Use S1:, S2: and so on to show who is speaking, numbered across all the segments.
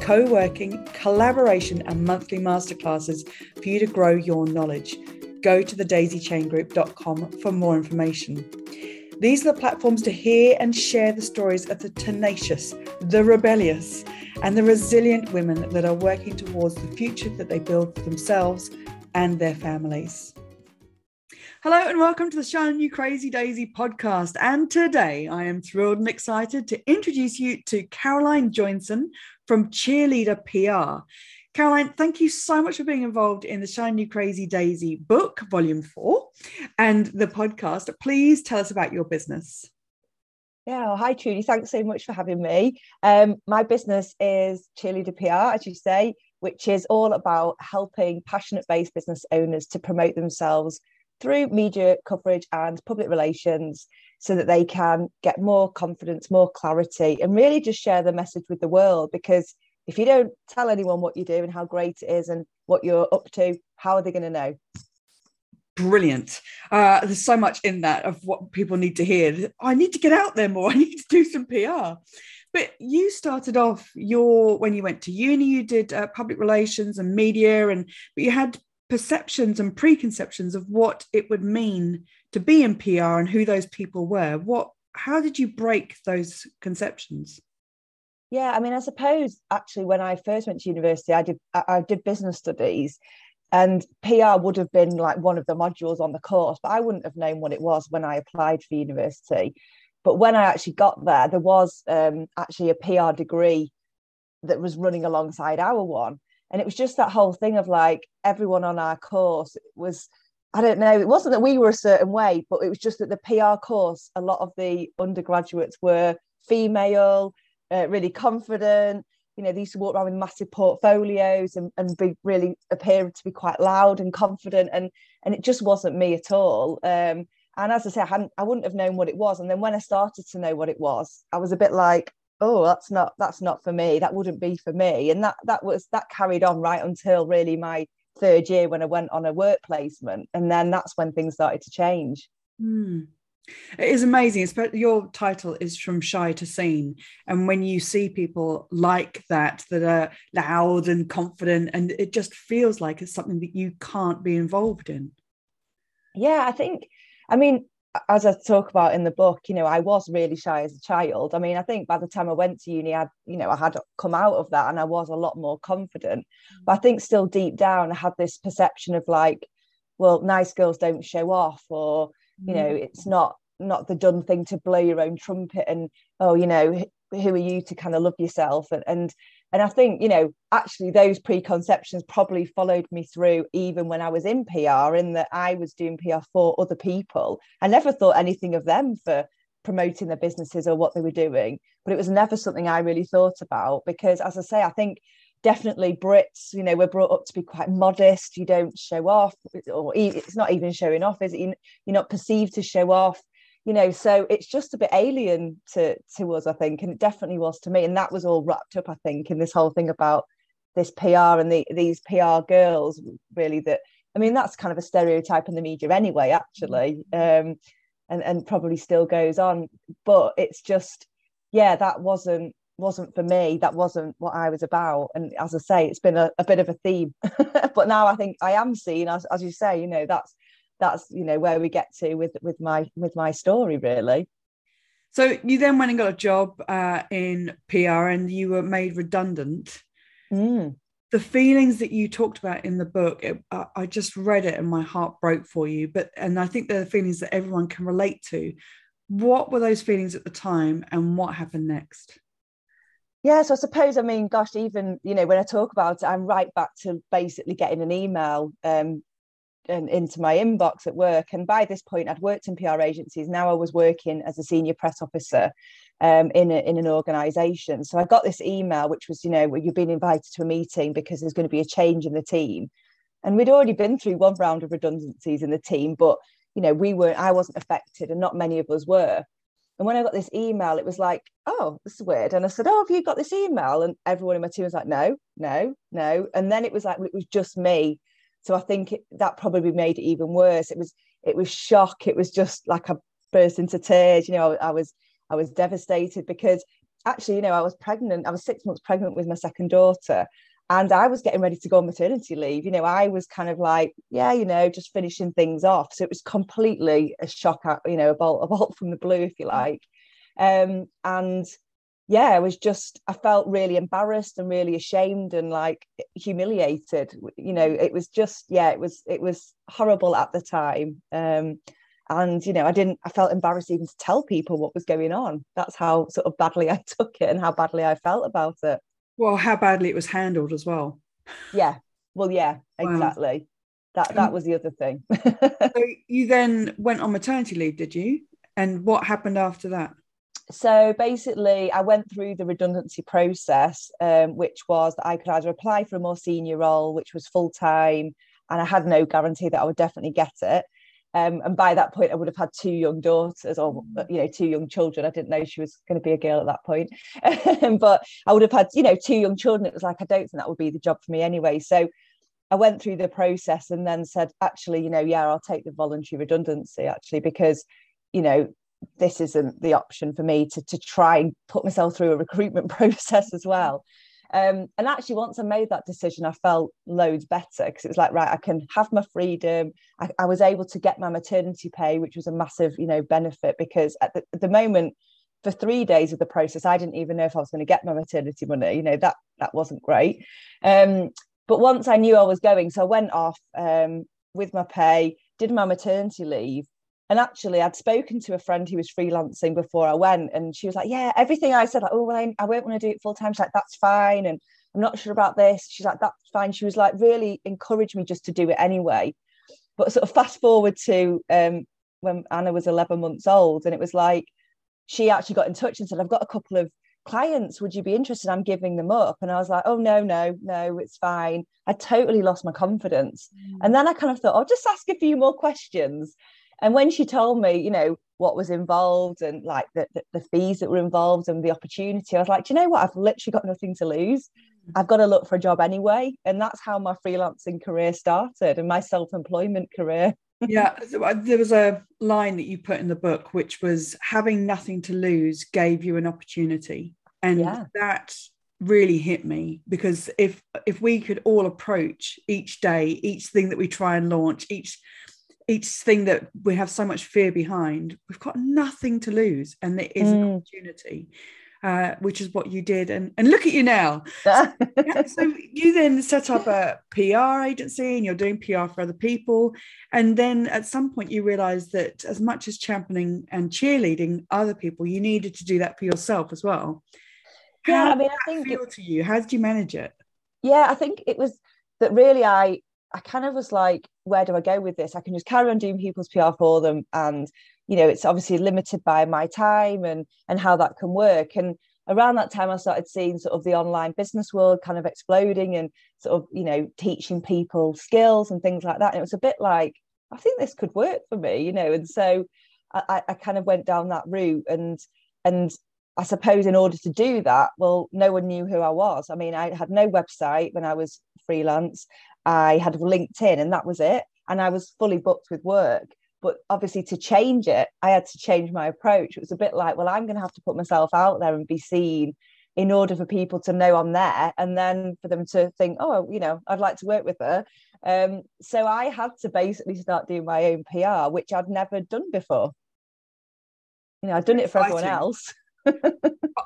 S1: co working, collaboration, and monthly masterclasses for you to grow your knowledge. Go to thedaisychaingroup.com for more information. These are the platforms to hear and share the stories of the tenacious, the rebellious, and the resilient women that are working towards the future that they build for themselves and their families. Hello and welcome to the Shine You Crazy Daisy podcast. And today I am thrilled and excited to introduce you to Caroline Joinson from Cheerleader PR. Caroline, thank you so much for being involved in the Shine Crazy Daisy book, volume four, and the podcast. Please tell us about your business.
S2: Yeah, well, hi Trudy. Thanks so much for having me. Um, my business is Cheerleader PR, as you say, which is all about helping passionate based business owners to promote themselves through media coverage and public relations so that they can get more confidence, more clarity, and really just share the message with the world. Because if you don't tell anyone what you do and how great it is and what you're up to, how are they going to know?
S1: Brilliant. Uh, there's so much in that of what people need to hear. I need to get out there more. I need to do some PR. But you started off your when you went to uni, you did uh, public relations and media, and but you had perceptions and preconceptions of what it would mean to be in PR and who those people were. What how did you break those conceptions?
S2: Yeah, I mean, I suppose actually when I first went to university, I did I did business studies, and PR would have been like one of the modules on the course, but I wouldn't have known what it was when I applied for university. But when I actually got there, there was um, actually a PR degree that was running alongside our one, and it was just that whole thing of like everyone on our course was I don't know, it wasn't that we were a certain way, but it was just that the PR course, a lot of the undergraduates were female, uh, really confident. You know, they used to walk around with massive portfolios and, and be really appearing to be quite loud and confident. And and it just wasn't me at all. Um, and as I say, I hadn't I wouldn't have known what it was. And then when I started to know what it was, I was a bit like, oh that's not that's not for me that wouldn't be for me and that that was that carried on right until really my third year when i went on a work placement and then that's when things started to change
S1: mm. It is amazing. Your title is from shy to seen, and when you see people like that, that are loud and confident, and it just feels like it's something that you can't be involved in.
S2: Yeah, I think. I mean, as I talk about in the book, you know, I was really shy as a child. I mean, I think by the time I went to uni, I, you know, I had come out of that and I was a lot more confident. But I think still deep down, I had this perception of like, well, nice girls don't show off, or you know, mm. it's not not the done thing to blow your own trumpet and oh, you know, who are you to kind of love yourself and and and I think, you know, actually those preconceptions probably followed me through even when I was in PR, in that I was doing PR for other people. I never thought anything of them for promoting their businesses or what they were doing, but it was never something I really thought about because, as I say, I think definitely Brits, you know, we're brought up to be quite modest. You don't show off, or it's not even showing off, is it? You're not perceived to show off you know so it's just a bit alien to to us i think and it definitely was to me and that was all wrapped up i think in this whole thing about this pr and the, these pr girls really that i mean that's kind of a stereotype in the media anyway actually um and and probably still goes on but it's just yeah that wasn't wasn't for me. That wasn't what i was about and as i say it's been a, a bit of a theme. But now i think i am seen as, as you say you know that's that's you know where we get to with with my with my story really.
S1: So you then went and got a job uh, in pr and you were made redundant.
S2: Mm.
S1: the feelings that you talked about in the book it, i just read it and my heart broke for you but and i think they're the feelings that everyone can relate to. What were those feelings at the time and what happened next?
S2: Yeah so i suppose i mean gosh even you know when i talk about it i'm right back to basically getting an email um, and into my inbox at work. And by this point, I'd worked in PR agencies. Now I was working as a senior press officer um, in, a, in an organization. So I got this email, which was, you know, you've been invited to a meeting because there's going to be a change in the team. and we'd already been through one round of redundancies in the team, but you know, we weren't, I wasn't affected, and not many of us were. And when I got this email, it was like, oh, this is weird. And I said, oh, have you got this email? And everyone in my team was like, no, no, no. And then it was like, it was just me. So I think that probably made it even worse. It was, it was shock. It was just like I burst into tears. You know, I, I was, I was devastated because actually, you know, I was pregnant. I was six months pregnant with my second daughter and I was getting ready to go on maternity leave. You know, I was kind of like, yeah, you know, just finishing things off. So it was completely a shock, you know, a bolt, a bolt from the blue, if you like. Um, and yeah, I was just, I felt really embarrassed and really ashamed and like humiliated. You know, it was just, yeah, it was, it was horrible at the time. Um, and you know, I didn't, I felt embarrassed even to tell people what was going on. That's how sort of badly I took it and how badly I felt about it.
S1: Well, how badly it was handled as well.
S2: Yeah. Well, yeah, exactly. Wow. That that was the other thing.
S1: so you then went on maternity leave, did you? And what happened after that?
S2: So basically, I went through the redundancy process, um, which was that I could either apply for a more senior role, which was full time, and I had no guarantee that I would definitely get it. Um, and by that point, I would have had two young daughters, or you know, two young children. I didn't know she was going to be a girl at that point, but I would have had, you know, two young children. It was like I don't think that would be the job for me anyway. So I went through the process and then said, actually, you know, yeah, I'll take the voluntary redundancy actually because, you know, this isn't the option for me to to try and put myself through a recruitment process as well. Um, and actually, once I made that decision, I felt loads better because it was like, right, I can have my freedom. I, I, was able to get my maternity pay, which was a massive, you know, benefit because at the, at the moment, for three days of the process, I didn't even know if I was going to get my maternity money. You know, that that wasn't great. Um, but once I knew I was going, so I went off um, with my pay, did my maternity leave, and actually, I'd spoken to a friend who was freelancing before I went, and she was like, "Yeah, everything I said, like, oh, well, I, I won't want to do it full time." She's like, "That's fine," and I'm not sure about this. She's like, "That's fine." She was like, really encouraged me just to do it anyway. But sort of fast forward to um, when Anna was 11 months old, and it was like she actually got in touch and said, "I've got a couple of clients. Would you be interested? I'm giving them up." And I was like, "Oh no, no, no, it's fine." I totally lost my confidence, mm. and then I kind of thought, "I'll just ask a few more questions." And when she told me, you know, what was involved and like the, the, the, fees that were involved and the opportunity, I was like, do you know what? I've literally got nothing to lose. Mm. I've got to look for a job anyway. And that's how my freelancing career started and my self employment career.
S1: yeah, uh, there was a line that you put in the book, which was having nothing to lose gave you an opportunity. And yeah. that really hit me because if if we could all approach each day each thing that we try and launch each each thing that we have so much fear behind, we've got nothing to lose, and there is mm. an opportunity. Uh, which is what you did, and and look at you now. so, yeah, so you then set up a PR agency, and you're doing PR for other people, and then at some point you realised that as much as championing and cheerleading other people, you needed to do that for yourself as well. How yeah, I mean, I think feel it, to you. How did you manage it?
S2: Yeah, I think it was that really I I kind of was like, where do I go with this? I can just carry on doing people's PR for them. And, you know, it's obviously limited by my time and and how that can work. And around that time I started seeing sort of the online business world kind of exploding and sort of, you know, teaching people skills and things like that. And it was a bit like, I think this could work for me, you know. And so I, I kind of went down that route and and I suppose in order to do that, well, no one knew who I was. I mean, I had no website when I was freelance. I had LinkedIn and that was it. And I was fully booked with work. But obviously, to change it, I had to change my approach. It was a bit like, well, I'm going to have to put myself out there and be seen in order for people to know I'm there and then for them to think, oh, you know, I'd like to work with her. Um, so I had to basically start doing my own PR, which I'd never done before. You know, I'd done it for everyone else.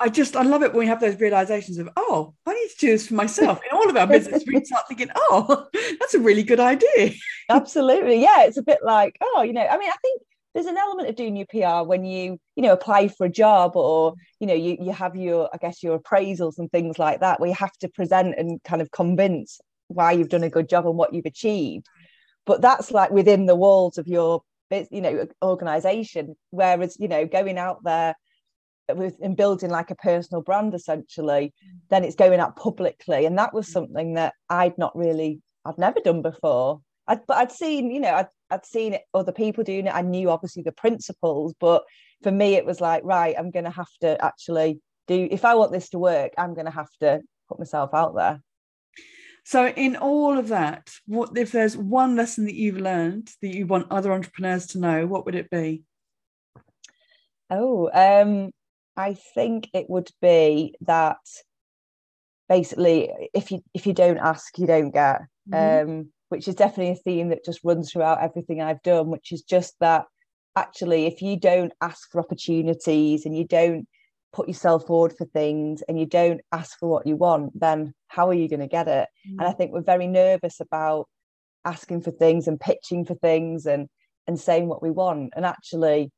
S1: I just I love it when we have those realizations of oh I need to do this for myself. In all of our business we start thinking oh that's a really good idea.
S2: Absolutely. Yeah it's a bit like oh you know I mean I think there's an element of doing your PR when you you know apply for a job or you know you, you have your I guess your appraisals and things like that where you have to present and kind of convince why you've done a good job and what you've achieved. But that's like within the walls of your you know organization. Whereas you know going out there with in building like a personal brand essentially then it's going out publicly and that was mm. something that i'd not really I'd never done before. I'd, but I'd seen, you know, I'd, I'd seen other people doing it. I knew obviously the principles, but for me, it was like, right, I'm going to have to actually do, if I want this to work, I'm going to have to put myself out there.
S1: So, in all of that, what if there's one lesson that you've learned that you want other entrepreneurs to know? What would it be?
S2: Oh, um, I think it would be that basically, if you if you don't ask, you don't get. Mm-hmm. Um, which is definitely a theme that just runs throughout everything I've done. Which is just that actually, if you don't ask for opportunities and you don't put yourself forward for things and you don't ask for what you want, then how are you going to get it? Mm. And I think we're very nervous about asking for things and pitching for things and and saying what we want. And actually,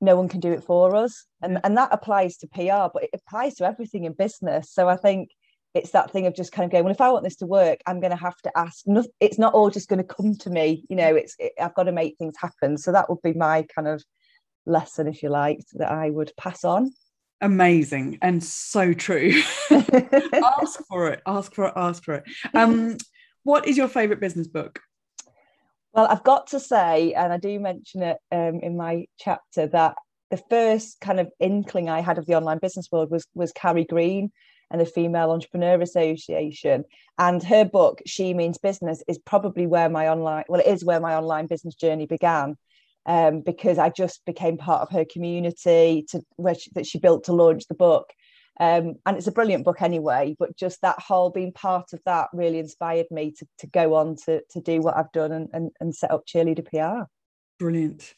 S2: no one can do it for us. And and that applies to PR, but it applies to everything in business. So I think it's that thing of just kind of going, well, if I want this to work, I'm going to have to ask. It's not all just going to come to me. You know, it's it, I've got to make things happen. So that would be my kind of lesson, if you like, that I would pass on
S1: amazing and so true ask for it ask for it ask for it um what is your favorite business book
S2: well i've got to say and i do mention it um, in my chapter that the first kind of inkling i had of the online business world was was carrie green and the female entrepreneur association and her book she means business is probably where my online well it is where my online business journey began um, because I just became part of her community to where she, that she built to launch the book. Um, and it's a brilliant book anyway, but just that whole being part of that really inspired me to, to go on to, to do what I've done and, and, and set up Cheerleader PR.
S1: Brilliant.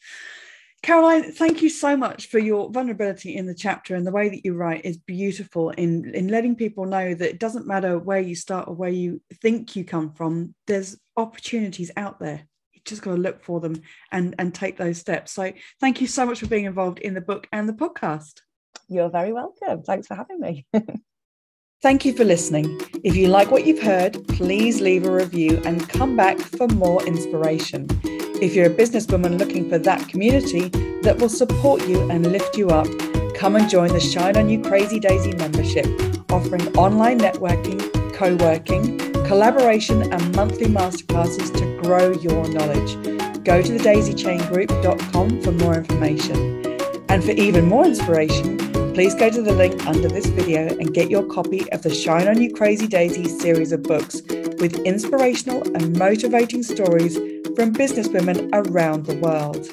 S1: Caroline, thank you so much for your vulnerability in the chapter and the way that you write is beautiful in, in letting people know that it doesn't matter where you start or where you think you come from, there's opportunities out there You just got to look for them and and take those steps so thank you so much for being involved in the book and the podcast
S2: you're very welcome thanks for having me
S1: Thank you for listening. If you like what you've heard, please leave a review and come back for more inspiration. If you're a businesswoman looking for that community that will support you and lift you up, come and join the Shine On You Crazy Daisy membership, offering online networking, co working, collaboration, and monthly masterclasses to grow your knowledge. Go to thedaisychaingroup.com for more information. And for even more inspiration, please go to the link under this video and get your copy of the Shine On You Crazy Daisy series of books with inspirational and motivating stories from businesswomen around the world.